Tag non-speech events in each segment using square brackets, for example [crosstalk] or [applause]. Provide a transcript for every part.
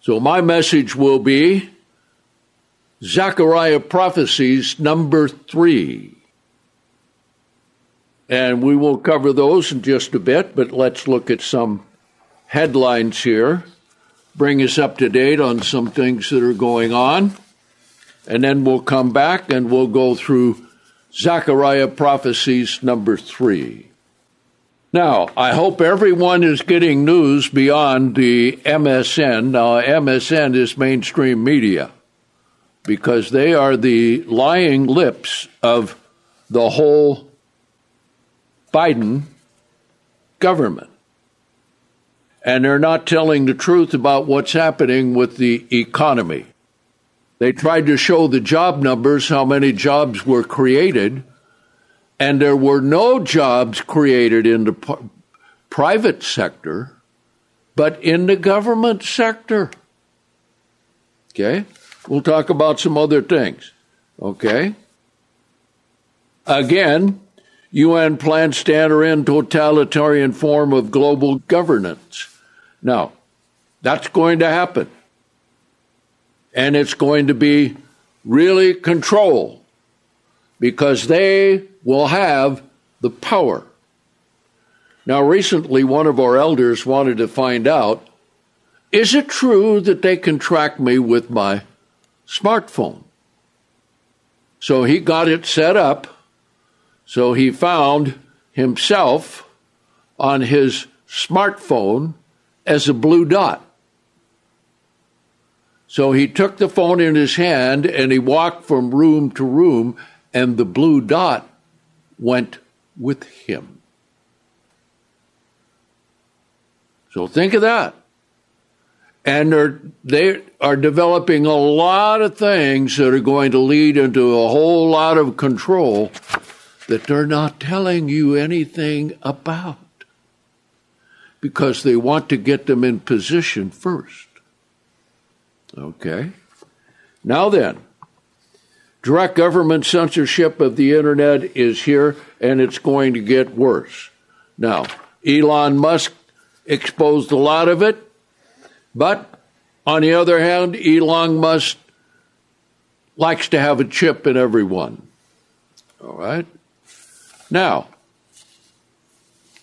So my message will be Zechariah prophecies number three. And we will cover those in just a bit, but let's look at some headlines here, bring us up to date on some things that are going on, and then we'll come back and we'll go through Zechariah prophecies number three. Now, I hope everyone is getting news beyond the MSN. Now, MSN is mainstream media because they are the lying lips of the whole Biden government. And they're not telling the truth about what's happening with the economy. They tried to show the job numbers, how many jobs were created, and there were no jobs created in the private sector, but in the government sector. Okay? We'll talk about some other things. Okay? Again, UN plans to enter in totalitarian form of global governance. Now, that's going to happen. And it's going to be really control because they will have the power. Now, recently, one of our elders wanted to find out is it true that they can track me with my smartphone? So he got it set up. So he found himself on his smartphone as a blue dot. So he took the phone in his hand and he walked from room to room, and the blue dot went with him. So think of that. And they're, they are developing a lot of things that are going to lead into a whole lot of control that they're not telling you anything about because they want to get them in position first. Okay? Now then, direct government censorship of the internet is here and it's going to get worse. Now, Elon Musk exposed a lot of it, but on the other hand, Elon Musk likes to have a chip in everyone. All right? Now,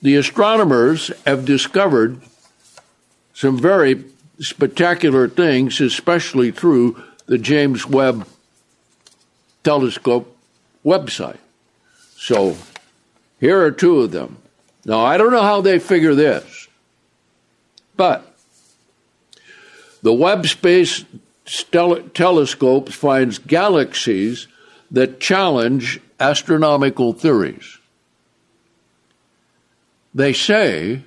the astronomers have discovered some very spectacular things, especially through the James Webb Telescope website. So here are two of them. Now, I don't know how they figure this, but the Webb Space Telescope finds galaxies that challenge astronomical theories. They say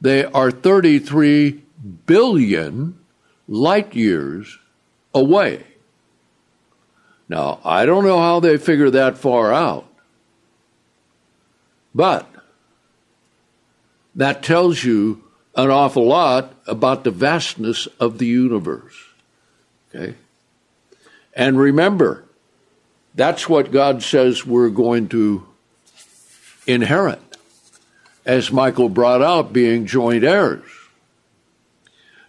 they are 33 billion light years away. Now, I don't know how they figure that far out, but that tells you an awful lot about the vastness of the universe. Okay? And remember, that's what God says we're going to inherit, as Michael brought out, being joint heirs.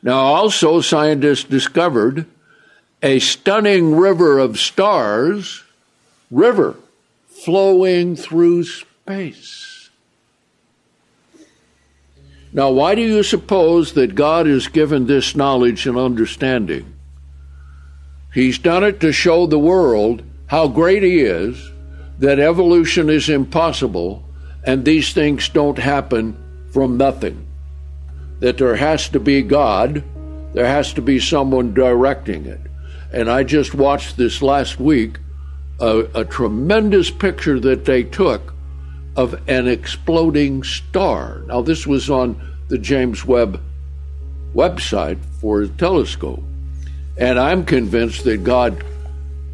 Now, also, scientists discovered a stunning river of stars, river flowing through space. Now, why do you suppose that God has given this knowledge and understanding? He's done it to show the world how great He is, that evolution is impossible, and these things don't happen from nothing. That there has to be God, there has to be someone directing it. And I just watched this last week a, a tremendous picture that they took of an exploding star. Now, this was on the James Webb website for the telescope. And I'm convinced that God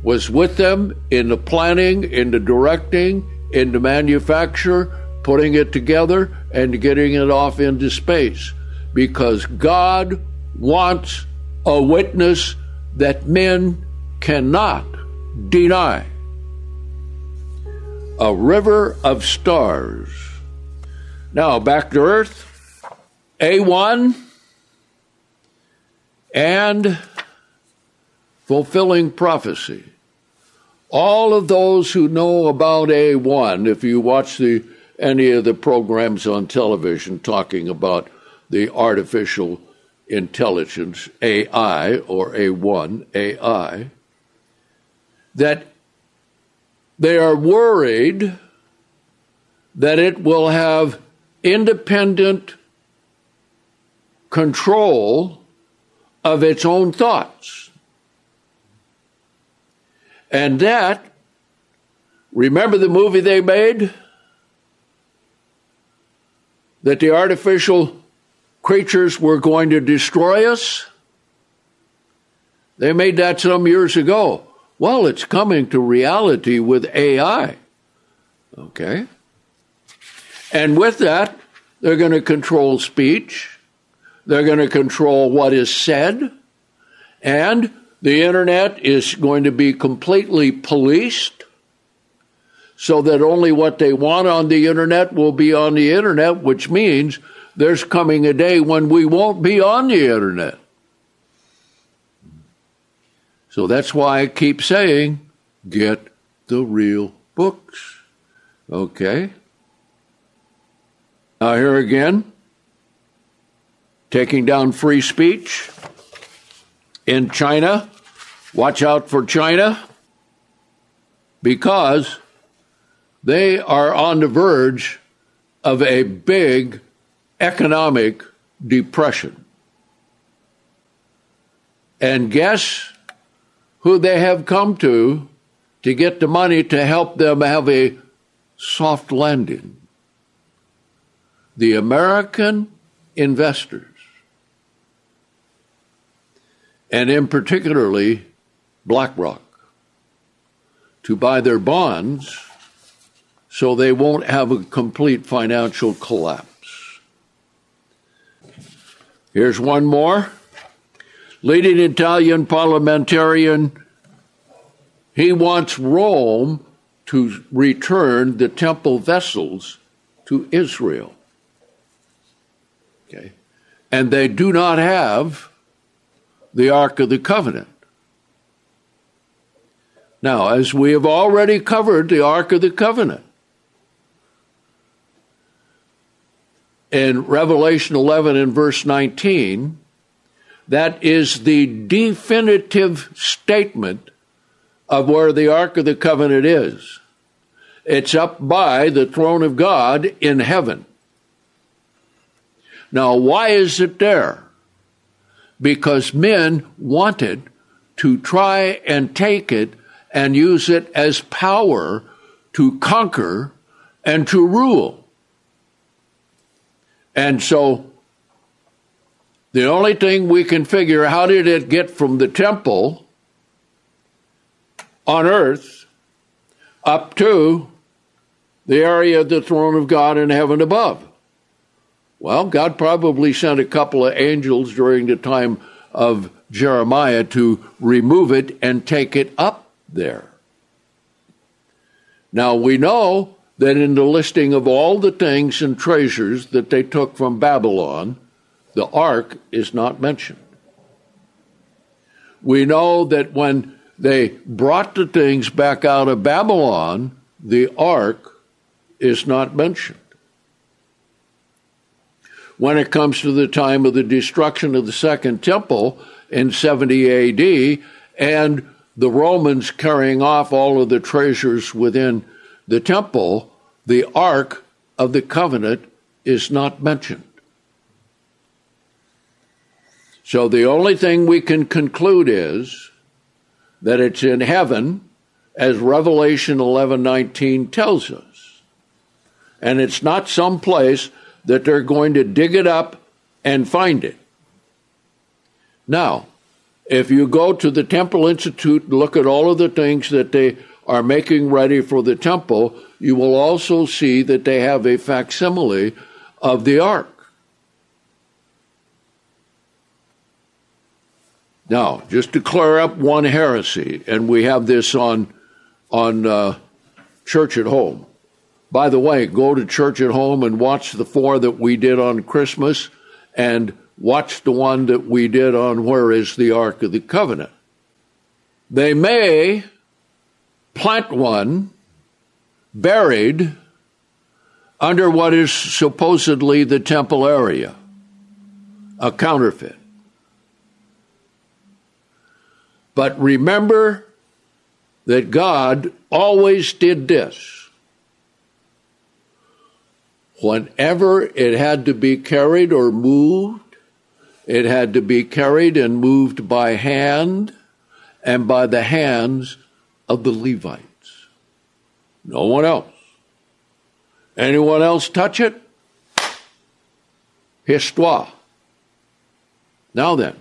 was with them in the planning, in the directing, in the manufacture, putting it together, and getting it off into space. Because God wants a witness that men cannot deny. A river of stars. Now back to Earth. A1 and fulfilling prophecy. All of those who know about A1, if you watch the any of the programs on television talking about the artificial intelligence, AI or A1, AI, that they are worried that it will have independent control of its own thoughts. And that, remember the movie they made? That the artificial creatures were going to destroy us? They made that some years ago. Well, it's coming to reality with AI. Okay? And with that, they're going to control speech, they're going to control what is said, and the internet is going to be completely policed so that only what they want on the internet will be on the internet, which means there's coming a day when we won't be on the internet. So that's why I keep saying get the real books. Okay? Now, here again, taking down free speech in China. Watch out for China because they are on the verge of a big economic depression. And guess who they have come to to get the money to help them have a soft landing? The American investors. And in particularly BlackRock to buy their bonds so they won't have a complete financial collapse. Here's one more. Leading Italian parliamentarian, he wants Rome to return the temple vessels to Israel. Okay. And they do not have the Ark of the Covenant. Now, as we have already covered the Ark of the Covenant, in Revelation 11 and verse 19, that is the definitive statement of where the Ark of the Covenant is. It's up by the throne of God in heaven. Now, why is it there? Because men wanted to try and take it and use it as power to conquer and to rule. And so the only thing we can figure how did it get from the temple on earth up to the area of the throne of God in heaven above? Well, God probably sent a couple of angels during the time of Jeremiah to remove it and take it up there. Now we know that in the listing of all the things and treasures that they took from Babylon, the ark is not mentioned. We know that when they brought the things back out of Babylon, the ark is not mentioned. When it comes to the time of the destruction of the Second Temple in 70 AD and the Romans carrying off all of the treasures within the temple, the Ark of the Covenant is not mentioned. So the only thing we can conclude is that it's in heaven, as Revelation 11:19 tells us. And it's not some place that they're going to dig it up and find it. Now, if you go to the Temple Institute and look at all of the things that they are making ready for the temple, you will also see that they have a facsimile of the ark. Now, just to clear up one heresy, and we have this on on uh, Church at Home. By the way, go to Church at Home and watch the four that we did on Christmas, and watch the one that we did on Where is the Ark of the Covenant. They may plant one buried under what is supposedly the temple area, a counterfeit. But remember that God always did this. Whenever it had to be carried or moved, it had to be carried and moved by hand and by the hands of the Levites. No one else. Anyone else touch it? Histoire. Now then,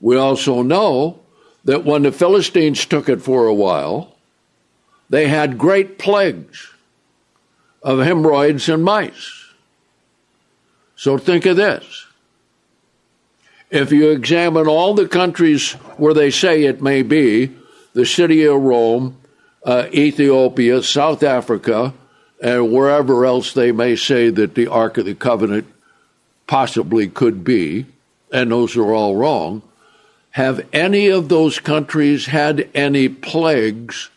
we also know that when the Philistines took it for a while, they had great plagues of hemorrhoids and mice. So think of this. If you examine all the countries where they say it may be, the city of Rome, uh, Ethiopia, South Africa, and wherever else they may say that the Ark of the Covenant possibly could be, and those are all wrong, have any of those countries had any plagues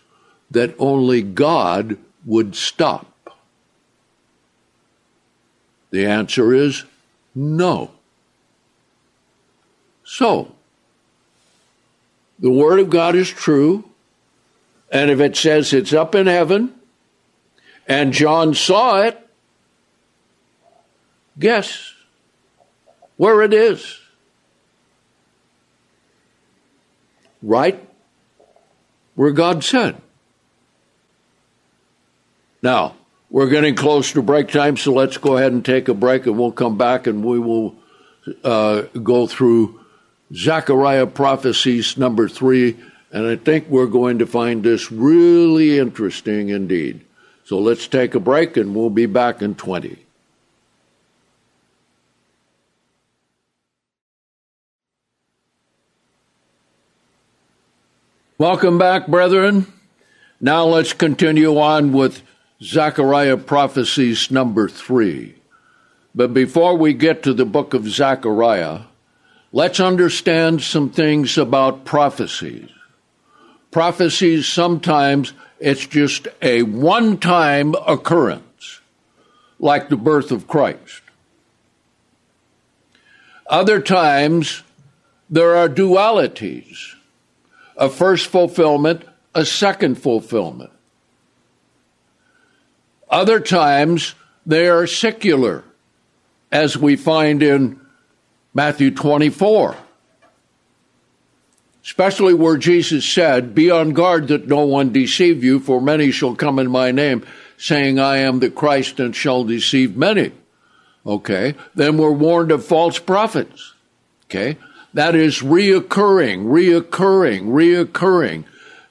that only God would stop? The answer is no. So, the Word of God is true, and if it says it's up in heaven, and John saw it, guess where it is. Right where God said. Now, we're getting close to break time, so let's go ahead and take a break, and we'll come back and we will uh, go through Zechariah prophecies number three. And I think we're going to find this really interesting indeed. So let's take a break and we'll be back in 20. Welcome back, brethren. Now let's continue on with Zechariah prophecies number three. But before we get to the book of Zechariah, let's understand some things about prophecies. Prophecies sometimes it's just a one time occurrence, like the birth of Christ. Other times, there are dualities a first fulfillment, a second fulfillment. Other times, they are secular, as we find in Matthew 24 especially where Jesus said, Be on guard that no one deceive you, for many shall come in my name, saying, I am the Christ, and shall deceive many. Okay, then we're warned of false prophets. Okay, that is reoccurring, reoccurring, reoccurring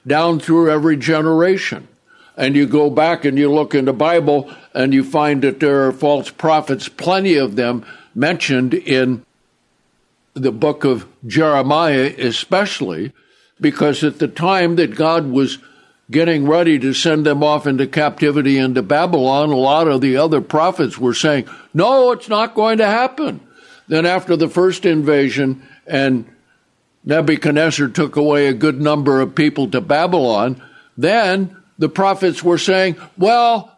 down through every generation. And you go back and you look in the Bible and you find that there are false prophets, plenty of them mentioned in the book of Jeremiah, especially, because at the time that God was getting ready to send them off into captivity into Babylon, a lot of the other prophets were saying, No, it's not going to happen. Then, after the first invasion and Nebuchadnezzar took away a good number of people to Babylon, then the prophets were saying, Well,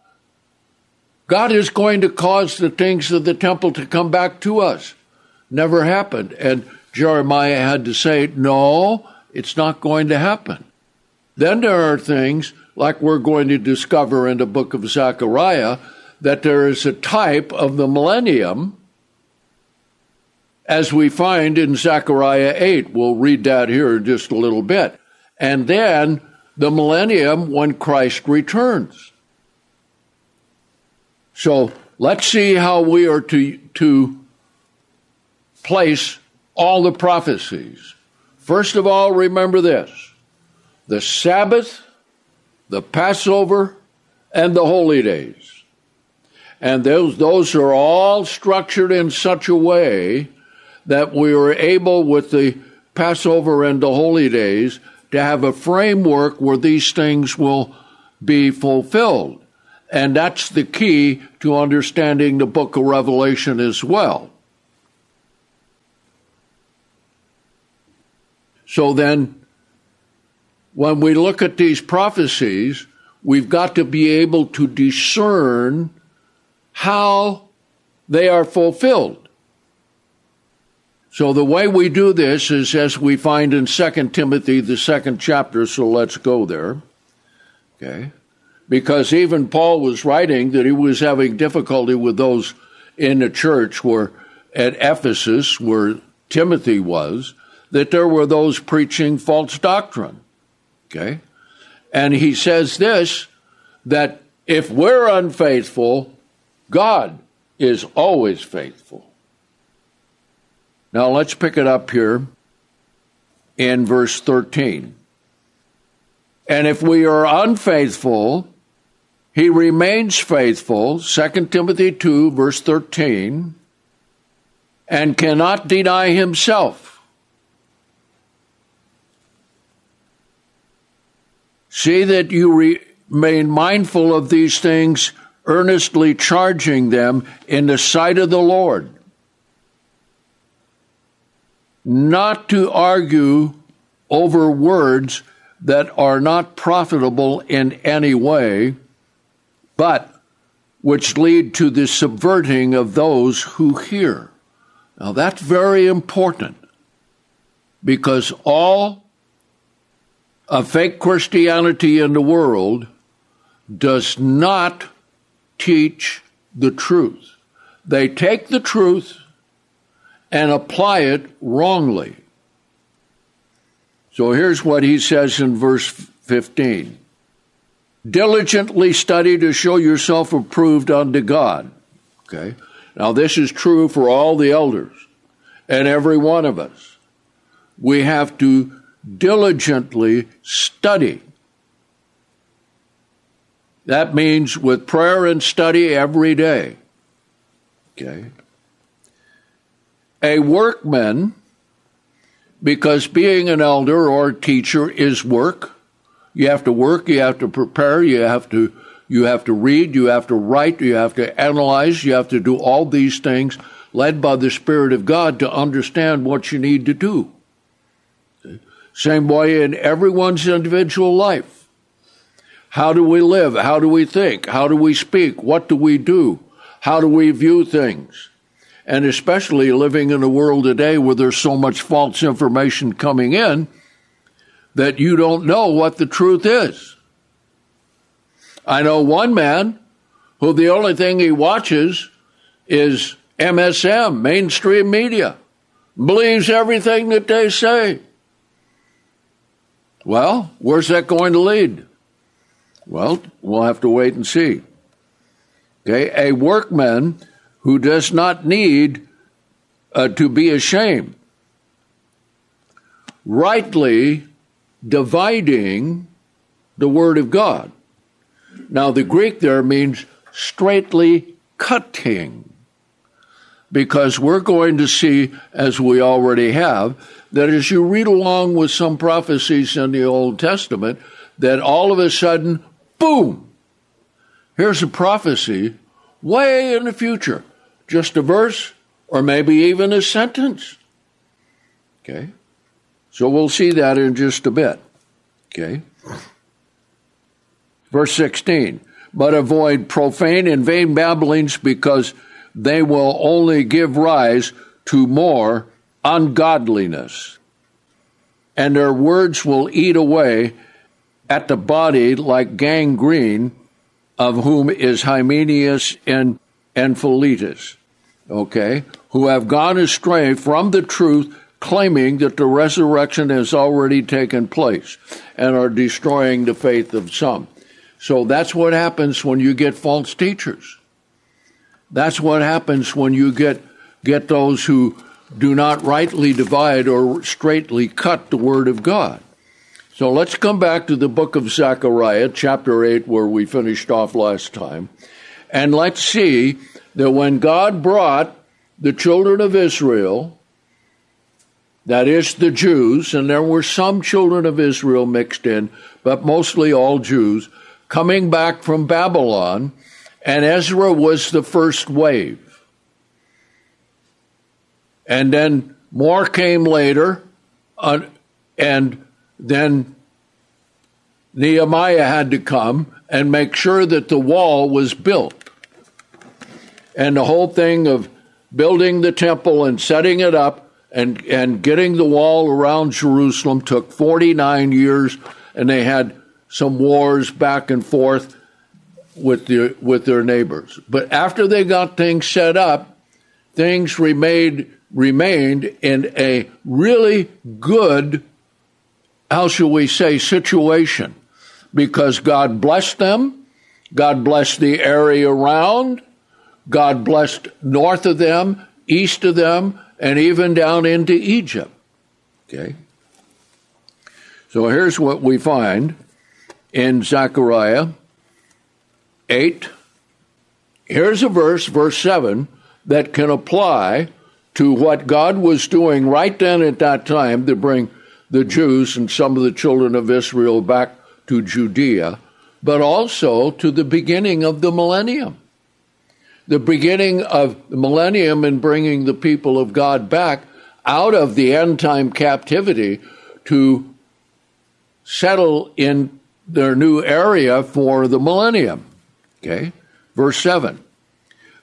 God is going to cause the things of the temple to come back to us never happened. And Jeremiah had to say, no, it's not going to happen. Then there are things like we're going to discover in the book of Zechariah that there is a type of the millennium as we find in Zechariah 8. We'll read that here in just a little bit. And then the millennium when Christ returns. So let's see how we are to, to place all the prophecies. First of all, remember this the Sabbath, the Passover, and the holy days. And those, those are all structured in such a way that we are able, with the Passover and the holy days, to have a framework where these things will be fulfilled. And that's the key to understanding the book of Revelation as well. So then, when we look at these prophecies, we've got to be able to discern how they are fulfilled. So the way we do this is as we find in 2 Timothy, the second chapter, so let's go there. Okay. Because even Paul was writing that he was having difficulty with those in the church where at Ephesus, where Timothy was, that there were those preaching false doctrine. Okay? And he says this that if we're unfaithful, God is always faithful. Now let's pick it up here in verse 13. And if we are unfaithful, he remains faithful, 2 Timothy 2, verse 13, and cannot deny himself. See that you remain mindful of these things, earnestly charging them in the sight of the Lord. Not to argue over words that are not profitable in any way, but which lead to the subverting of those who hear. Now that's very important because all of fake Christianity in the world does not teach the truth. They take the truth and apply it wrongly. So here's what he says in verse 15 Diligently study to show yourself approved unto God. Okay? Now, this is true for all the elders and every one of us. We have to diligently study. That means with prayer and study every day. Okay? A workman, because being an elder or teacher is work. You have to work, you have to prepare, you have to you have to read, you have to write, you have to analyze, you have to do all these things led by the Spirit of God to understand what you need to do. Same way in everyone's individual life. How do we live? How do we think? How do we speak? What do we do? How do we view things? And especially living in a world today where there's so much false information coming in that you don't know what the truth is. I know one man who the only thing he watches is MSM, mainstream media, believes everything that they say. Well, where's that going to lead? Well, we'll have to wait and see. Okay, a workman who does not need uh, to be ashamed, rightly dividing the Word of God. Now, the Greek there means straightly cutting, because we're going to see, as we already have, that as you read along with some prophecies in the Old Testament, that all of a sudden, boom, here's a prophecy way in the future, just a verse or maybe even a sentence. Okay? So we'll see that in just a bit. Okay? Verse 16, but avoid profane and vain babblings because they will only give rise to more ungodliness. And their words will eat away at the body like gangrene, of whom is Hymenaeus and, and Philetus, okay, who have gone astray from the truth, claiming that the resurrection has already taken place, and are destroying the faith of some. So that's what happens when you get false teachers. That's what happens when you get get those who do not rightly divide or straightly cut the word of God. So let's come back to the book of Zechariah, chapter 8, where we finished off last time. And let's see that when God brought the children of Israel, that is the Jews, and there were some children of Israel mixed in, but mostly all Jews, coming back from Babylon, and Ezra was the first wave. And then more came later, uh, And then Nehemiah had to come and make sure that the wall was built. And the whole thing of building the temple and setting it up and, and getting the wall around Jerusalem took 49 years, and they had some wars back and forth with their, with their neighbors. But after they got things set up, things remained, remained in a really good, how shall we say, situation because God blessed them, God blessed the area around, God blessed north of them, east of them, and even down into Egypt. Okay? So here's what we find in Zechariah 8. Here's a verse, verse 7, that can apply to what God was doing right then at that time to bring the Jews and some of the children of Israel back to Judea, but also to the beginning of the millennium. The beginning of the millennium and bringing the people of God back out of the end time captivity to settle in their new area for the millennium. Okay? Verse 7.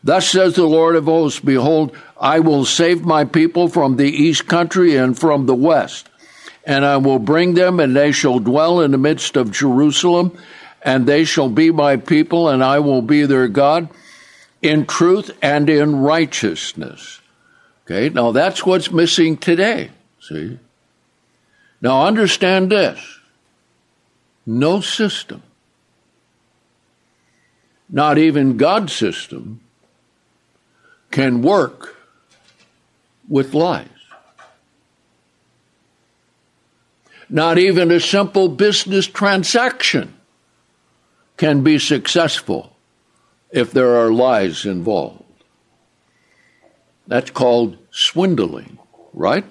Thus says the Lord of hosts, Behold, I will save my people from the east country and from the west and I will bring them, and they shall dwell in the midst of Jerusalem, and they shall be my people, and I will be their God in truth and in righteousness. Okay, now that's what's missing today. See? Now understand this no system, not even God's system, can work with lies. Not even a simple business transaction can be successful if there are lies involved. That's called swindling, right?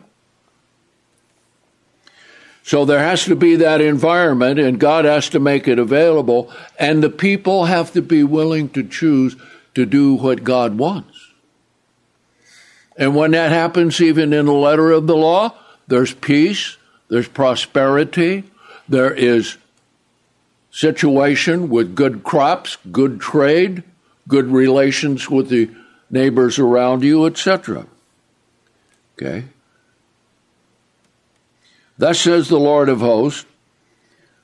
So there has to be that environment, and God has to make it available, and the people have to be willing to choose to do what God wants. And when that happens, even in the letter of the law, there's peace, there's prosperity, there is situation with good crops, good trade, good relations with the neighbors around you, etc. Okay? Thus says the Lord of hosts,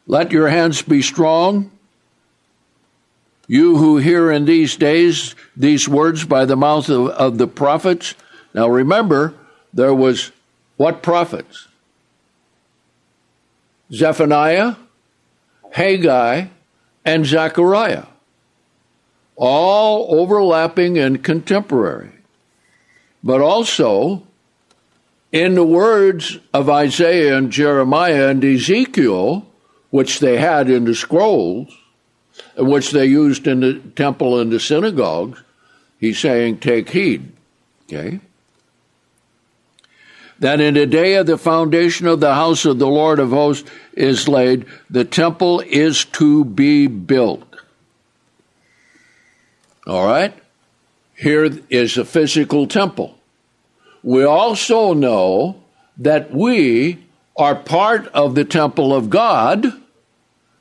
let your hands be strong. You who hear in these days these words by the mouth of, of the prophets. Now remember, there was what prophets? Zephaniah, Haggai, and Zechariah, all overlapping and contemporary. But also, in the words of Isaiah and Jeremiah and Ezekiel, which they had in the scrolls, which they used in the temple and the synagogues, he's saying, take heed. Okay? That in the day of the foundation of the house of the Lord of hosts is laid, the temple is to be built. All right? Here is a physical temple. We also know that we are part of the temple of God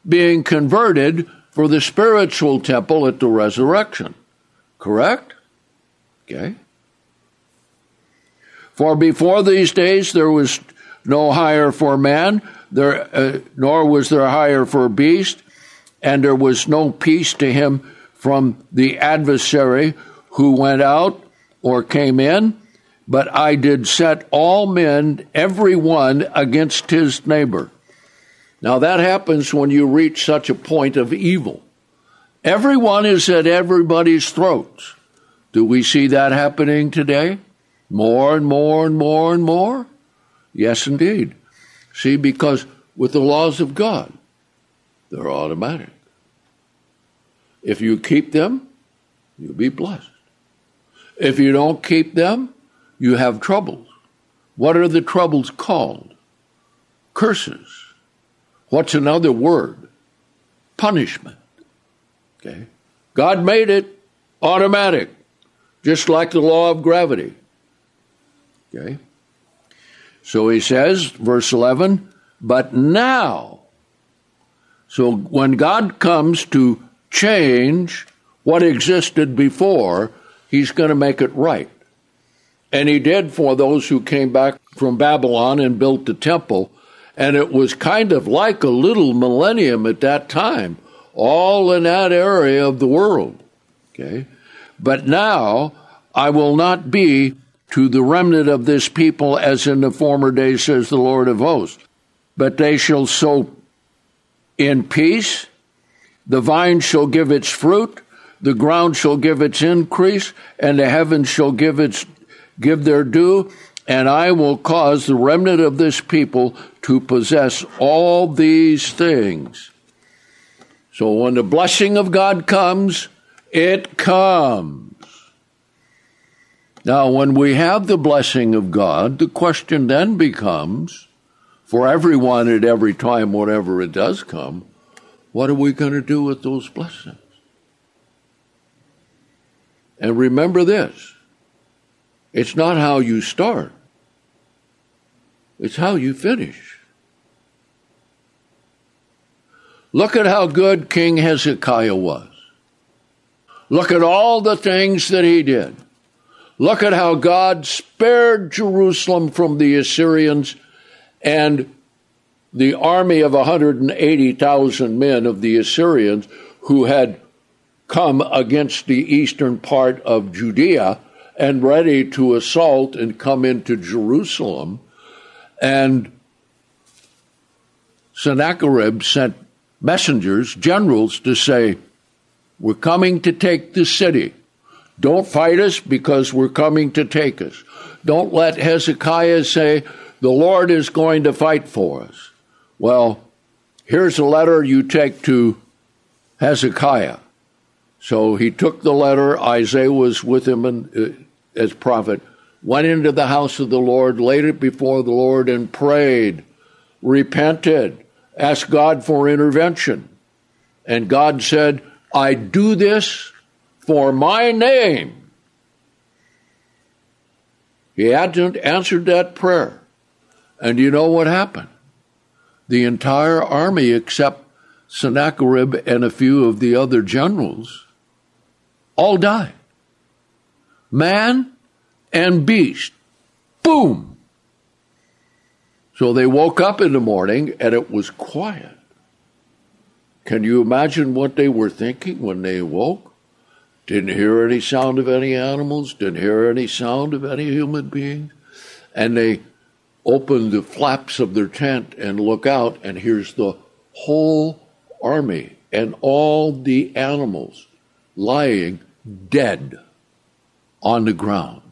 being converted for the spiritual temple at the resurrection. Correct? Okay. For before these days there was no hire for man, there, uh, nor was there hire for beast, and there was no peace to him from the adversary who went out or came in. But I did set all men, every one, against his neighbor. Now that happens when you reach such a point of evil. Everyone is at everybody's throats. Do we see that happening today? More and more and more and more? Yes, indeed. See, because with the laws of God, they're automatic. If you keep them, you'll be blessed. If you don't keep them, you have troubles. What are the troubles called? Curses. What's another word? Punishment. Okay? God made it automatic, just like the law of gravity. Okay? So he says, verse 11, but now. So when God comes to change what existed before, he's going to make it right. And he did for those who came back from Babylon and built the temple. And it was kind of like a little millennium at that time, all in that area of the world. Okay? But now I will not be to the remnant of this people as in the former days, says the Lord of hosts. But they shall sow in peace, the vine shall give its fruit, the ground shall give its increase, and the heavens shall give its give their due, and I will cause the remnant of this people to possess all these things. So when the blessing of God comes, it comes. Now, when we have the blessing of God, the question then becomes for everyone at every time, whatever it does come, what are we going to do with those blessings? And remember this it's not how you start, it's how you finish. Look at how good King Hezekiah was. Look at all the things that he did. Look at how God spared Jerusalem from the Assyrians and the army of 180,000 men of the Assyrians who had come against the eastern part of Judea and ready to assault and come into Jerusalem. And Sennacherib sent messengers, generals, to say, We're coming to take the city. Don't fight us because we're coming to take us. Don't let Hezekiah say, The Lord is going to fight for us. Well, here's a letter you take to Hezekiah. So he took the letter. Isaiah was with him and, uh, as prophet. Went into the house of the Lord, laid it before the Lord, and prayed, repented, asked God for intervention. And God said, I do this for my name. He answered that prayer. And you know what happened? The entire army, except Sennacherib and a few of the other generals, all died. Man and beast. Boom! So they woke up in the morning and it was quiet. Can you imagine what they were thinking when they awoke? Didn't hear any sound of any animals, didn't hear any sound of any human beings. And they open the flaps of their tent and look out, and here's the whole army and all the animals lying dead on the ground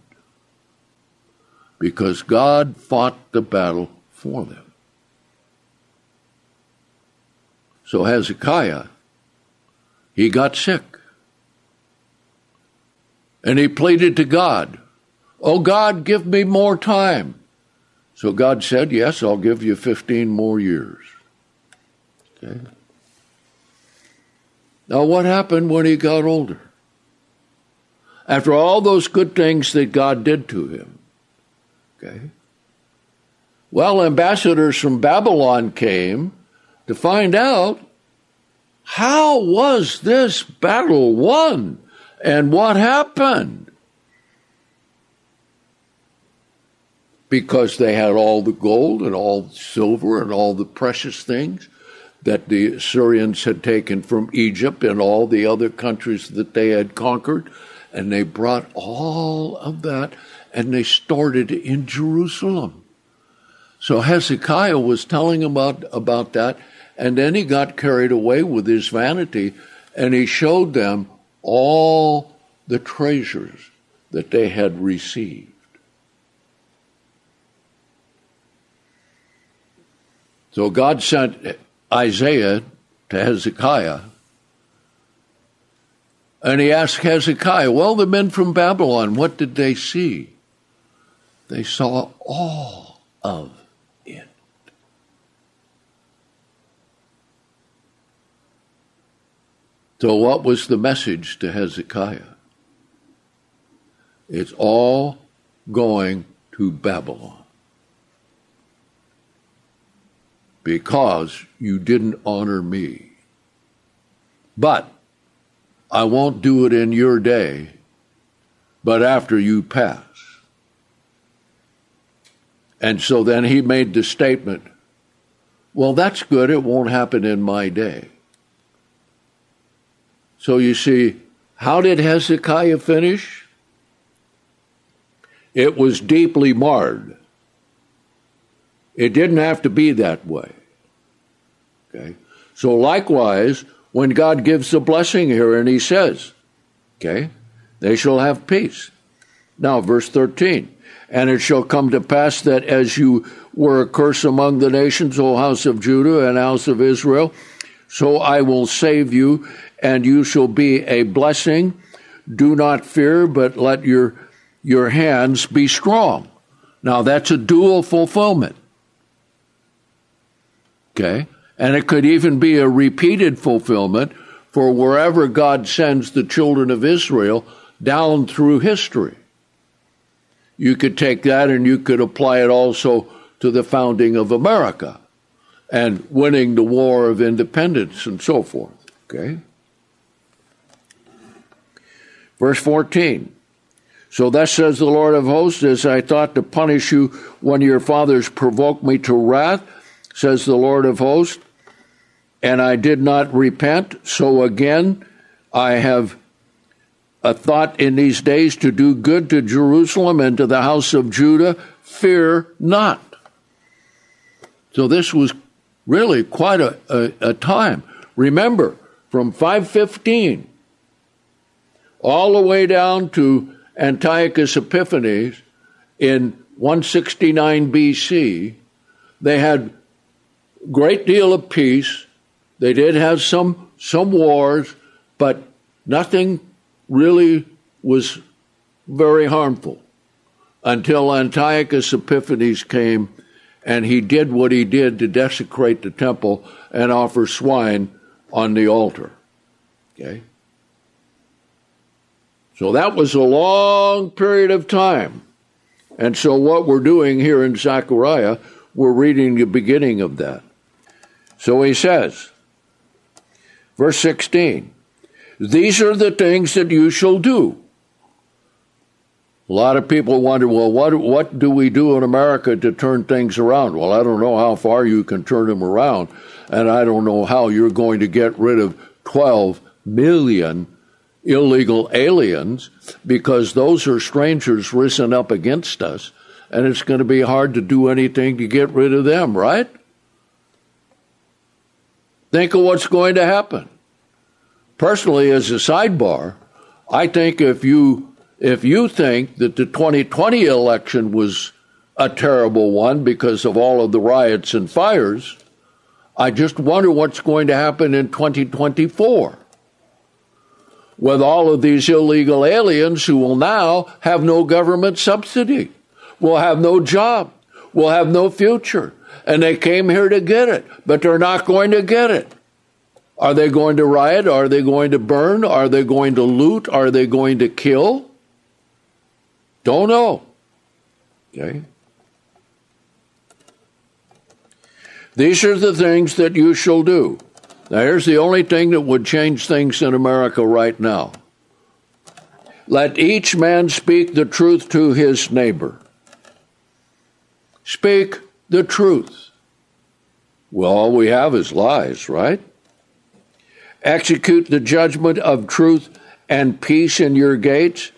because God fought the battle for them. So Hezekiah, he got sick. And he pleaded to God, Oh God, give me more time. So God said, Yes, I'll give you 15 more years. Okay. Now, what happened when he got older? After all those good things that God did to him, okay? Well, ambassadors from Babylon came to find out how was this battle won? And what happened? Because they had all the gold and all the silver and all the precious things that the Assyrians had taken from Egypt and all the other countries that they had conquered. And they brought all of that and they stored it in Jerusalem. So Hezekiah was telling about, about that, and then he got carried away with his vanity, and he showed them all the treasures that they had received. So God sent Isaiah to Hezekiah, and he asked Hezekiah, Well, the men from Babylon, what did they see? They saw all of it. So, what was the message to Hezekiah? It's all going to Babylon. because you didn't honor me. But I won't do it in your day, but after you pass. And so then he made the statement, well, that's good. It won't happen in my day. So you see, how did Hezekiah finish? It was deeply marred. It didn't have to be that way. Okay? So likewise, when God gives the blessing here and he says, okay, they shall have peace. Now, verse 13. And it shall come to pass that as you were a curse among the nations, O house of Judah and house of Israel, so I will save you, and you shall be a blessing. Do not fear, but let your, your hands be strong. Now, that's a dual fulfillment. Okay? And it could even be a repeated fulfillment for wherever God sends the children of Israel down through history. You could take that and you could apply it also to the founding of America and winning the War of Independence and so forth. Okay? Verse 14. So thus says the Lord of hosts, as I thought to punish you when your fathers provoked me to wrath, says the Lord of hosts, and I did not repent. So again, I have a thought in these days to do good to Jerusalem and to the house of Judah. Fear not. So this was really quite a, a, a time. Remember, from 515 all the way down to Antiochus Epiphanes in 169 BC, they had great deal of peace. They did have some some wars, but nothing really was very harmful until Antiochus Epiphanes came and he did what he did to desecrate the temple and offer swine on the altar. Okay? So that was a long period of time. And so what we're doing here in Zechariah, we're reading the beginning of that. So he says, verse 16, these are the things that you shall do. A lot of people wonder, well, what, what do we do in America to turn things around? Well, I don't know how far you can turn them around, and I don't know how you're going to get rid of 12 million illegal aliens because those are strangers risen up against us, and it's going to be hard to do anything to get rid of them, right? Think of what's going to happen. Personally, as a sidebar, I think if you if you think that the 2020 election was a terrible one because of all of the riots and fires, I just wonder what's going to happen in 2024 with all of these illegal aliens who will now have no government subsidy, will have no job, will have no future, and they came here to get it, but they're not going to get it. Are they going to riot? Are they going to burn? Are they going to loot? Are they going to kill? Don't know. Okay? These are the things that you shall do. Now, here's the only thing that would change things in America right now. Let each man speak the truth to his neighbor. Speak the truth. Well, all we have is lies, right? Execute the judgment of truth and peace in your gates,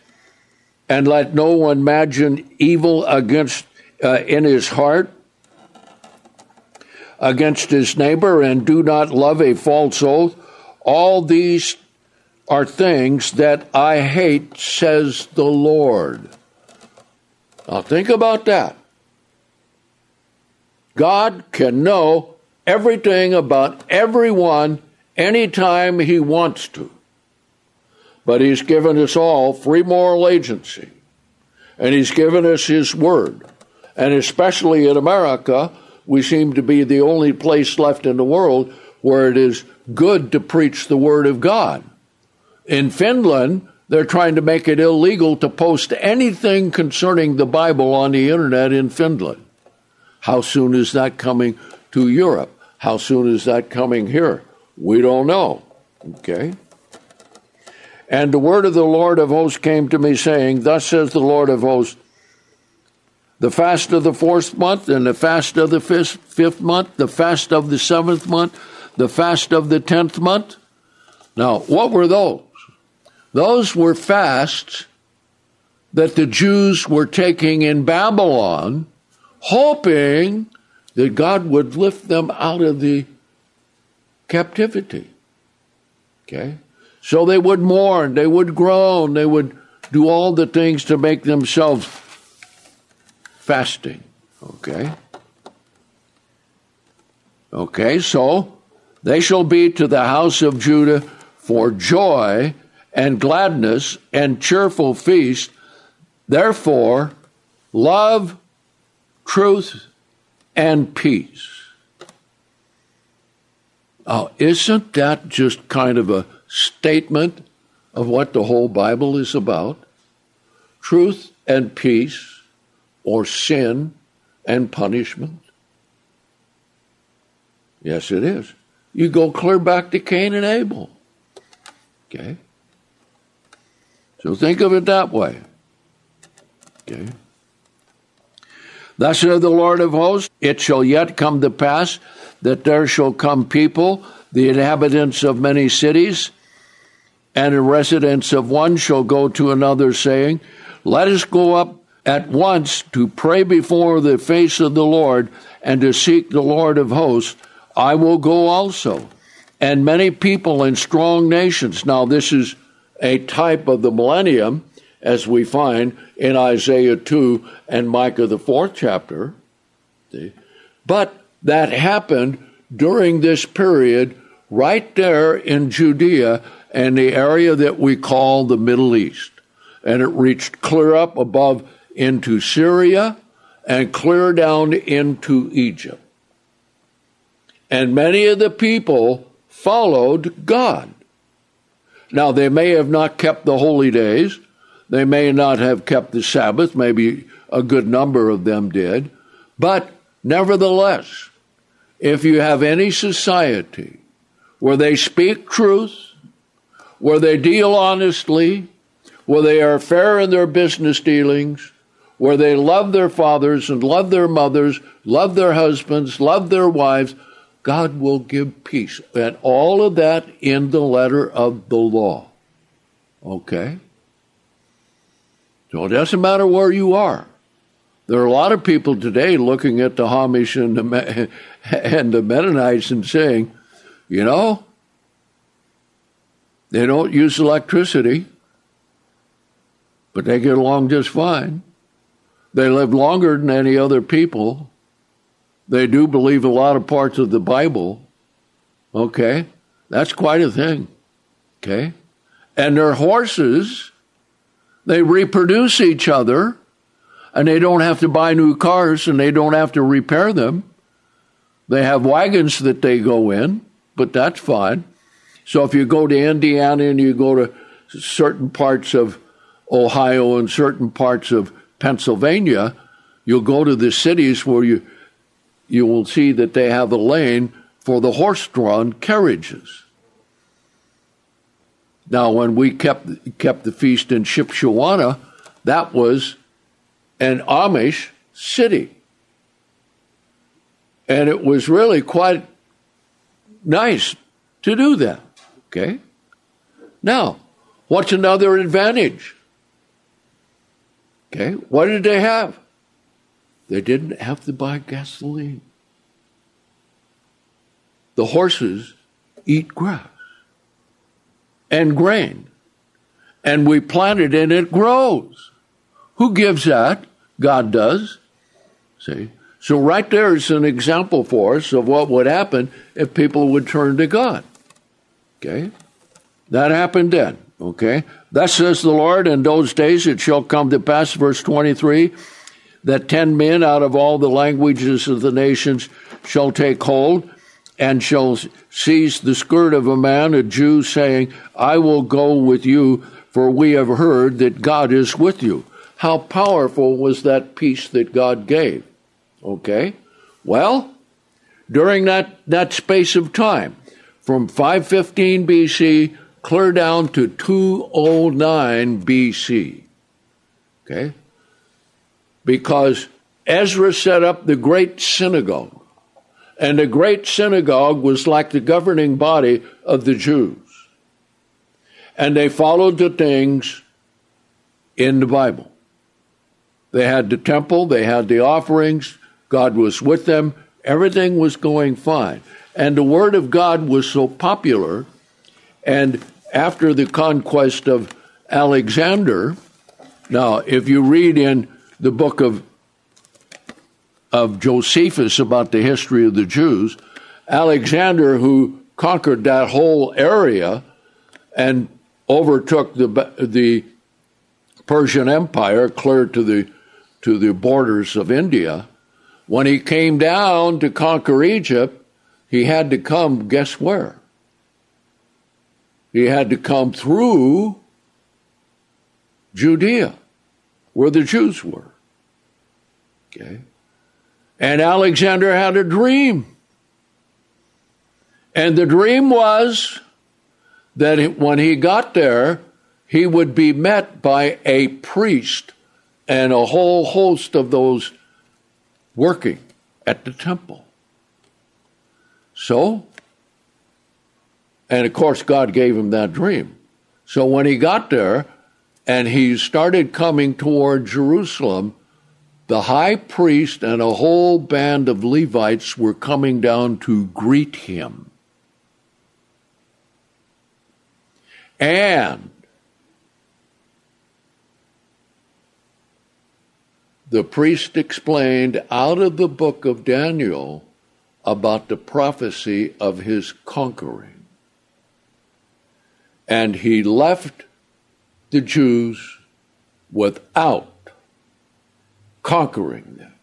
and let no one imagine evil against uh, in his heart against his neighbor, and do not love a false oath. All these are things that I hate, says the Lord. Now think about that. God can know everything about everyone anytime He wants to. But He's given us all free moral agency, and He's given us His Word. And especially in America, we seem to be the only place left in the world where it is good to preach the Word of God. In Finland, they're trying to make it illegal to post anything concerning the Bible on the internet in Finland. How soon is that coming to Europe? How soon is that coming here? We don't know. Okay? And the word of the Lord of hosts came to me, saying, Thus says the Lord of hosts, the fast of the fourth month, and the fast of the fifth, fifth month, the fast of the seventh month, the fast of the tenth month. Now, what were those? Those were fasts that the Jews were taking in Babylon, hoping that God would lift them out of the captivity. Okay? So they would mourn, they would groan, they would do all the things to make themselves fasting. Okay? Okay, so they shall be to the house of Judah for joy and gladness and cheerful feast. Therefore, love, truth, and peace. Oh, isn't that just kind of a statement of what the whole Bible is about? Truth and peace, or sin and punishment? Yes, it is. You go clear back to Cain and Abel. Okay? So think of it that way. Okay? Thus saith the Lord of hosts, it shall yet come to pass that there shall come people, the inhabitants of many cities, and the residents of one shall go to another, saying, Let us go up at once to pray before the face of the Lord and to seek the Lord of hosts. I will go also. And many people and strong nations. Now, this is a type of the millennium, as we find in Isaiah 2 and Micah, the fourth chapter. But that happened during this period right there in Judea and the area that we call the Middle East. And it reached clear up above into Syria and clear down into Egypt. And many of the people followed God. Now, they may have not kept the holy days, they may not have kept the Sabbath, maybe a good number of them did, but nevertheless, if you have any society where they speak truth, where they deal honestly, where they are fair in their business dealings, where they love their fathers and love their mothers, love their husbands, love their wives, God will give peace. And all of that in the letter of the law. Okay? So it doesn't matter where you are. There are a lot of people today looking at the Amish and the, [laughs] and the Mennonites and saying, you know, they don't use electricity, but they get along just fine. They live longer than any other people. They do believe a lot of parts of the Bible. Okay? That's quite a thing. Okay? And their horses, they reproduce each other, and they don't have to buy new cars and they don't have to repair them. They have wagons that they go in, but that's fine. So if you go to Indiana and you go to certain parts of Ohio and certain parts of Pennsylvania, you'll go to the cities where you you will see that they have a lane for the horse-drawn carriages. Now, when we kept kept the feast in Shipshewana, that was an Amish city, and it was really quite nice to do that. Okay? Now, what's another advantage? Okay, what did they have? They didn't have to buy gasoline. The horses eat grass and grain, and we plant it and it grows. Who gives that? God does. See? So, right there is an example for us of what would happen if people would turn to God. Okay? That happened then. Okay? Thus says the Lord, in those days it shall come to pass, verse 23, that ten men out of all the languages of the nations shall take hold and shall seize the skirt of a man, a Jew, saying, I will go with you, for we have heard that God is with you. How powerful was that peace that God gave? Okay? Well, during that, that space of time, from 515 BC clear down to 209 BC. Okay? Because Ezra set up the great synagogue. And the great synagogue was like the governing body of the Jews. And they followed the things in the Bible. They had the temple, they had the offerings, God was with them, everything was going fine. And the Word of God was so popular, and after the conquest of Alexander, now, if you read in the book of of Josephus about the history of the Jews, Alexander, who conquered that whole area and overtook the the Persian Empire clear to the to the borders of India, when he came down to conquer Egypt, he had to come guess where? He had to come through Judea, where the Jews were. Okay. And Alexander had a dream. And the dream was that when he got there, he would be met by a priest and a whole host of those working at the temple. So, and of course, God gave him that dream. So when he got there and he started coming toward Jerusalem, the high priest and a whole band of Levites were coming down to greet him. And the priest explained out of the book of Daniel about the prophecy of his conquering. And he left the Jews without conquering them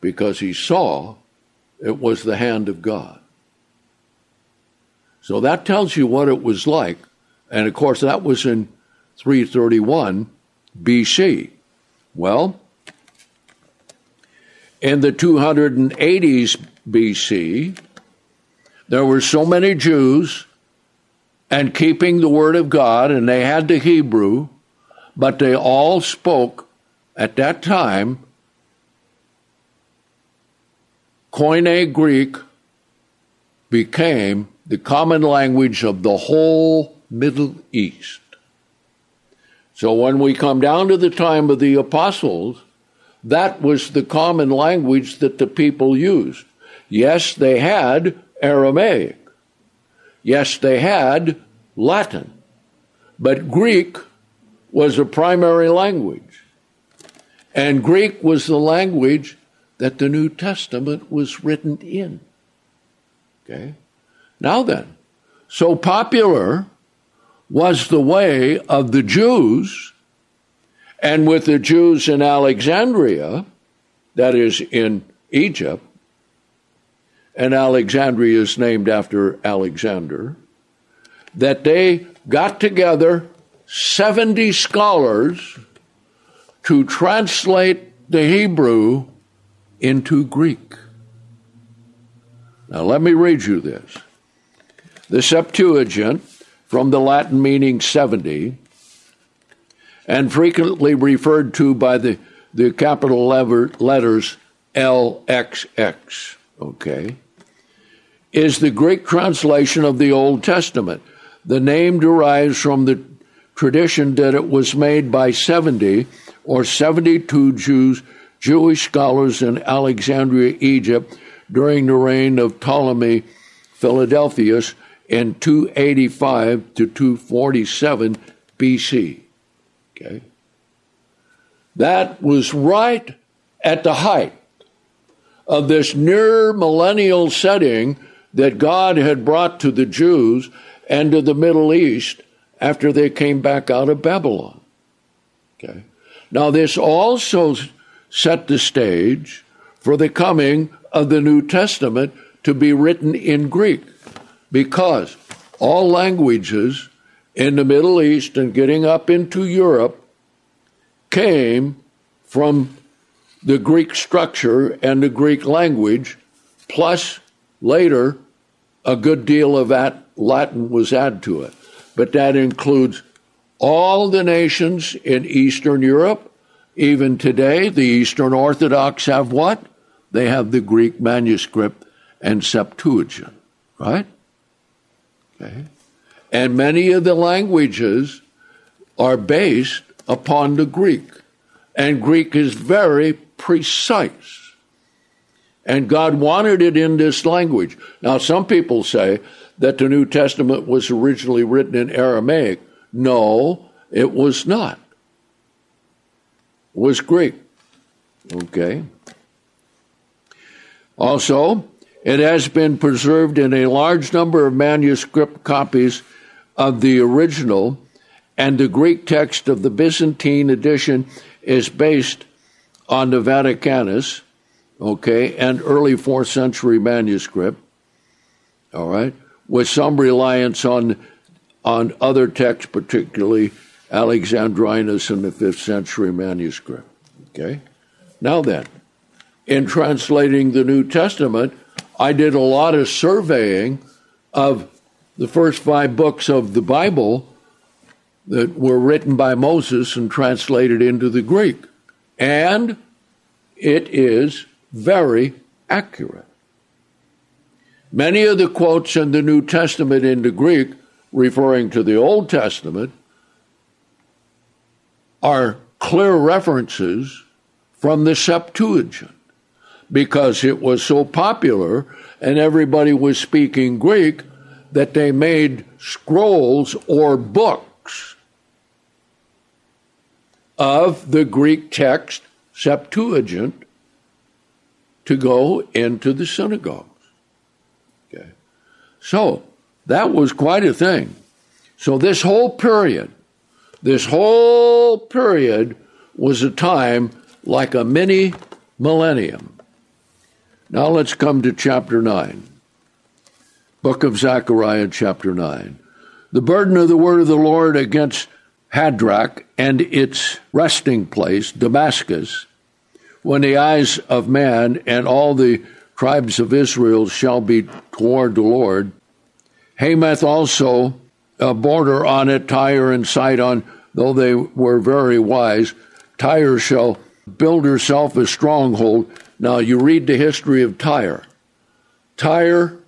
because he saw it was the hand of God. So that tells you what it was like. And of course, that was in 331 BC. Well, in the 280s BC, there were so many Jews and keeping the Word of God, and they had the Hebrew, but they all spoke at that time, Koine Greek became the common language of the whole Middle East. So when we come down to the time of the apostles, that was the common language that the people used. Yes, they had Aramaic. Yes, they had Latin. But Greek was a primary language. And Greek was the language that the New Testament was written in. Okay? Now then, so popular was the way of the Jews, and with the Jews in Alexandria, that is in Egypt, and Alexandria is named after Alexander, that they got together 70 scholars to translate the Hebrew into Greek. Now, let me read you this. The Septuagint, from the Latin meaning 70, and frequently referred to by the, the capital letters LXX, okay, is the Greek translation of the Old Testament. The name derives from the tradition that it was made by 70 or 72 Jews, Jewish scholars in Alexandria, Egypt, during the reign of Ptolemy Philadelphus in 285 to 247 BC. Okay? That was right at the height of this near millennial setting that God had brought to the Jews and to the Middle East after they came back out of Babylon. Okay? Now, this also set the stage for the coming of the New Testament to be written in Greek because all languages in the Middle East and getting up into Europe came from the Greek structure and the Greek language, plus later a good deal of that Latin was added to it. But that includes all the nations in Eastern Europe. Even today, the Eastern Orthodox have what? They have the Greek manuscript and Septuagint, right? Okay. And many of the languages are based upon the Greek. And Greek is very precise. And God wanted it in this language. Now, some people say that the New Testament was originally written in Aramaic. No, it was not. It was Greek. Okay. Also, it has been preserved in a large number of manuscript copies of the original, and the Greek text of the Byzantine edition is based on the Vaticanus, okay, and early fourth century manuscript, all right, with some reliance on on other texts, particularly Alexandrinus and the fifth century manuscript. Okay? Now then, in translating the New Testament, I did a lot of surveying of the first five books of the Bible that were written by Moses and translated into the Greek. And it is very accurate. Many of the quotes in the New Testament into Greek, referring to the Old Testament, are clear references from the Septuagint because it was so popular and everybody was speaking Greek that they made scrolls or books of the Greek text, Septuagint, to go into the synagogues. Okay. So that was quite a thing. So this whole period, this whole period was a time like a mini millennium. Now let's come to chapter 9. Book of Zechariah, chapter 9. The burden of the word of the Lord against Hadrach and its resting place, Damascus, when the eyes of man and all the tribes of Israel shall be toward the Lord. Hamath also, a border on it, Tyre and Sidon, though they were very wise. Tyre shall build herself a stronghold. Now, you read the history of Tyre. Tyre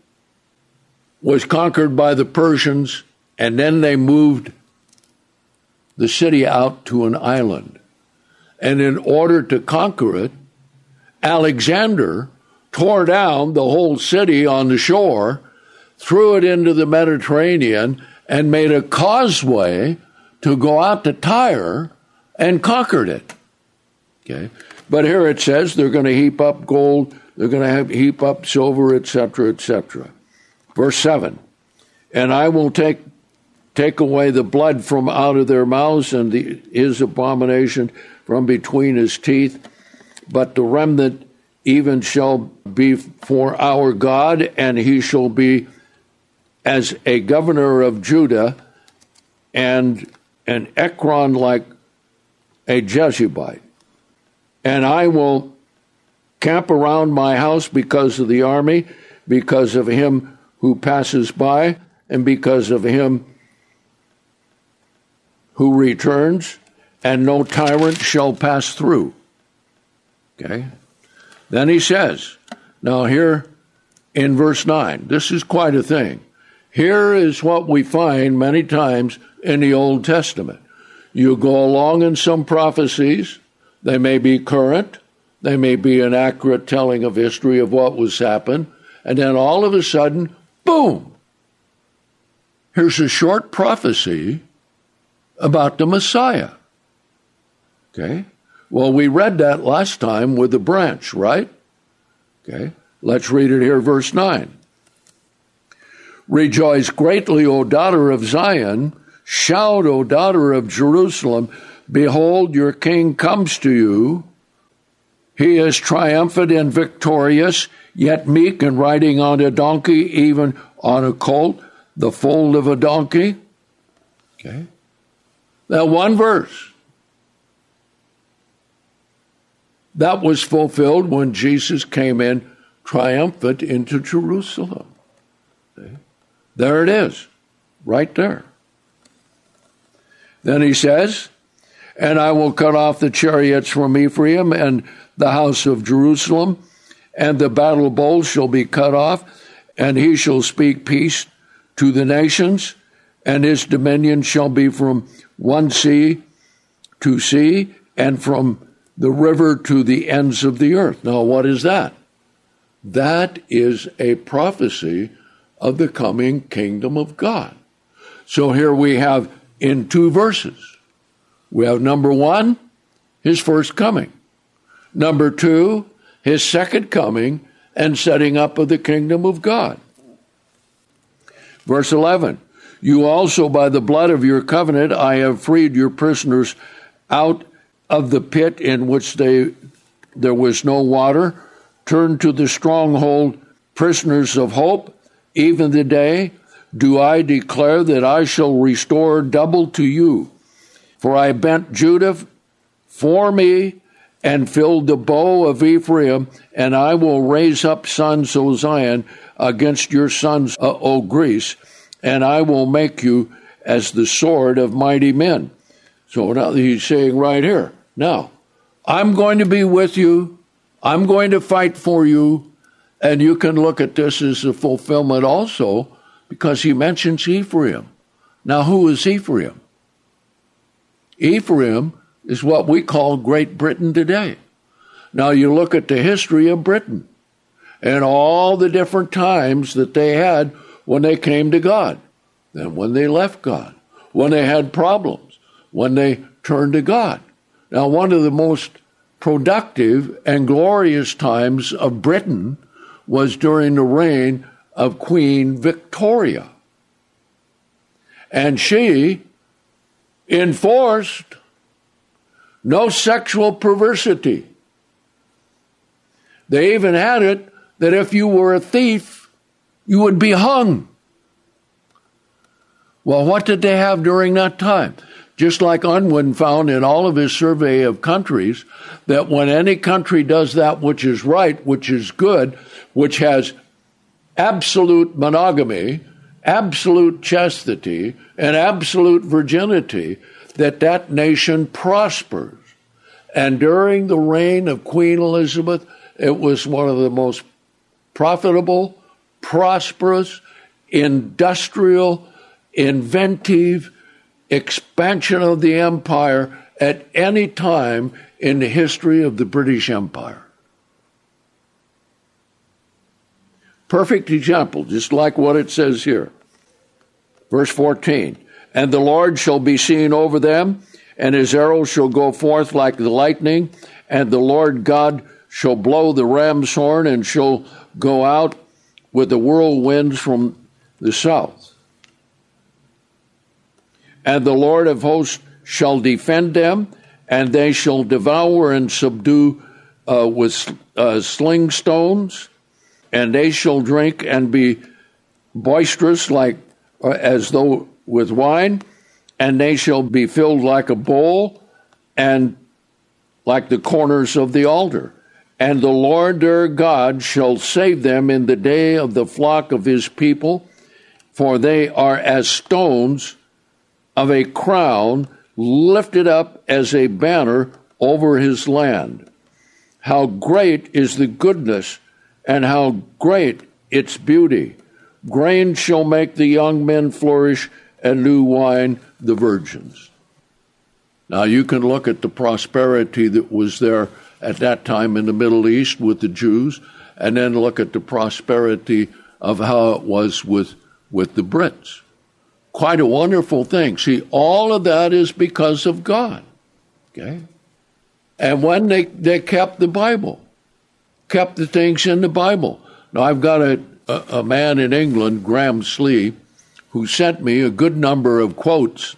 was conquered by the Persians, and then they moved the city out to an island. And in order to conquer it, Alexander tore down the whole city on the shore, threw it into the Mediterranean, and made a causeway to go out to Tyre and conquered it. Okay. But here it says they're going to heap up gold, they're going to heap up silver, etc., etc. Verse 7 And I will take take away the blood from out of their mouths and the, his abomination from between his teeth, but the remnant even shall be for our God, and he shall be as a governor of Judah and an Ekron like a Jebusite and I will camp around my house because of the army, because of him who passes by, and because of him who returns, and no tyrant shall pass through. Okay? Then he says, now here in verse 9, this is quite a thing. Here is what we find many times in the Old Testament. You go along in some prophecies, they may be current, they may be an accurate telling of history of what was happened, and then all of a sudden, boom! Here's a short prophecy about the Messiah. Okay? Well, we read that last time with the branch, right? Okay? Let's read it here, verse 9. Rejoice greatly, O daughter of Zion. Shout, O daughter of Jerusalem. Behold, your king comes to you. He is triumphant and victorious, yet meek and riding on a donkey, even on a colt, the foal of a donkey. Okay. That one verse. That was fulfilled when Jesus came in triumphant into Jerusalem. There it is, right there. Then he says, And I will cut off the chariots from Ephraim and the house of Jerusalem, and the battle bowls shall be cut off, and he shall speak peace to the nations, and his dominion shall be from one sea to sea, and from the river to the ends of the earth. Now, what is that? That is a prophecy of the coming kingdom of God. So here we have in two verses. We have number one, his first coming. Number two, his second coming and setting up of the kingdom of God. Verse 11 You also, by the blood of your covenant, I have freed your prisoners out of the pit in which they, there was no water. Turn to the stronghold, prisoners of hope, even the day. Do I declare that I shall restore double to you? For I bent Judah for me and filled the bow of Ephraim, and I will raise up sons, O Zion, against your sons, uh, O Greece, and I will make you as the sword of mighty men. So now he's saying right here, now, I'm going to be with you. I'm going to fight for you. And you can look at this as a fulfillment also because he mentions Ephraim. Now, who is Ephraim? Ephraim is what we call Great Britain today. Now, you look at the history of Britain and all the different times that they had when they came to God and when they left God, when they had problems when they turned to God. Now, one of the most productive and glorious times of Britain was during the reign of Queen Victoria. And she enforced no sexual perversity. They even had it that if you were a thief, you would be hung. Well, what did they have during that time? just like Unwin found in all of his survey of countries, that when any country does that which is right, which is good, which has absolute monogamy, absolute chastity, and absolute virginity, that that nation prospers. And during the reign of Queen Elizabeth, it was one of the most profitable, prosperous, industrial, inventive, expansion of the empire at any time in the history of the British Empire. Perfect example, just like what it says here. Verse 14 And the Lord shall be seen over them, and his arrow shall go forth like the lightning, and the Lord God shall blow the ram's horn, and shall go out with the whirlwinds from the south and the Lord of hosts shall defend them, and they shall devour and subdue uh, with uh, sling stones, and they shall drink and be boisterous like uh, as though with wine, and they shall be filled like a bowl, and like the corners of the altar. And the Lord their God shall save them in the day of the flock of his people, for they are as stones of a crown lifted up as a banner over his land. How great is the goodness and how great its beauty. Grain shall make the young men flourish, and new wine the virgins. Now you can look at the prosperity that was there at that time in the Middle East with the Jews, and then look at the prosperity of how it was with, with the Brits quite a wonderful thing. See, all of that is because of God. Okay? And when they, they kept the Bible, kept the things in the Bible. Now, I've got a, a, a man in England, Graham Slee, who sent me a good number of quotes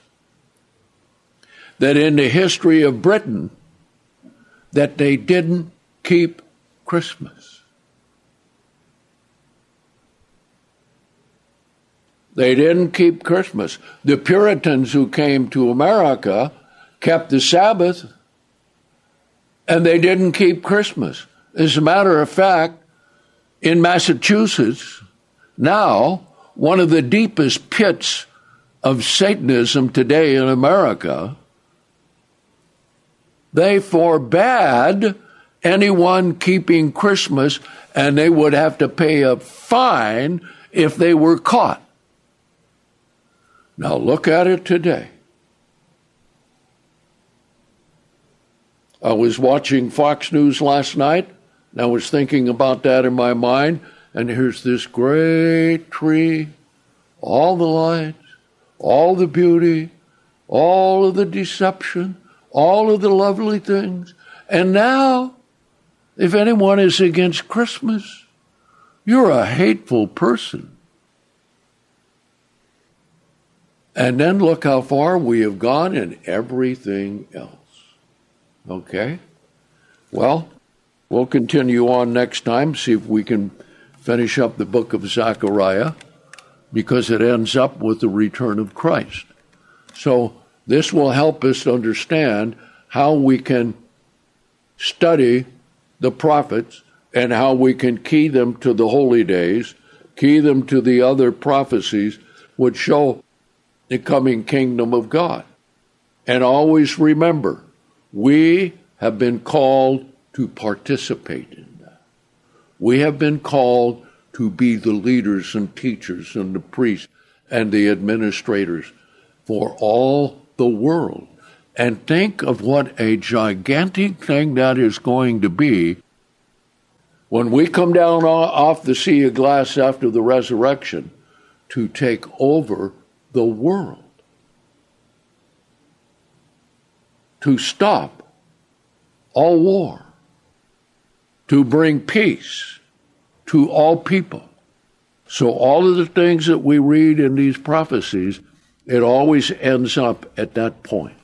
that in the history of Britain, that they didn't keep Christmas. They didn't keep Christmas. The Puritans who came to America kept the Sabbath. and they didn't keep Christmas. As a matter of fact, in Massachusetts, now, one of the deepest pits of Satanism today in America, they forbade anyone keeping Christmas and they would have to pay a fine if they were caught. Now look at it today. I was watching Fox News last night, and I was thinking about that in my mind, and here's this great tree, all the lights, all the beauty, all of the deception, all of the lovely things. And now, if anyone is against Christmas, you're a hateful person. And then look how far we have gone in everything else. Okay? Well, we'll continue on next time, see if we can finish up the book of Zechariah, because it ends up with the return of Christ. So, this will help us understand how we can study the prophets and how we can key them to the holy days, key them to the other prophecies which show the coming kingdom of God. And always remember, we have been called to participate in that. We have been called to be the leaders and teachers and the priests and the administrators for all the world. And think of what a gigantic thing that is going to be when we come down off the sea of glass after the resurrection to take over the world. to stop all war, to bring peace to all people. So, all of the things that we read in these prophecies, it always ends up at that point.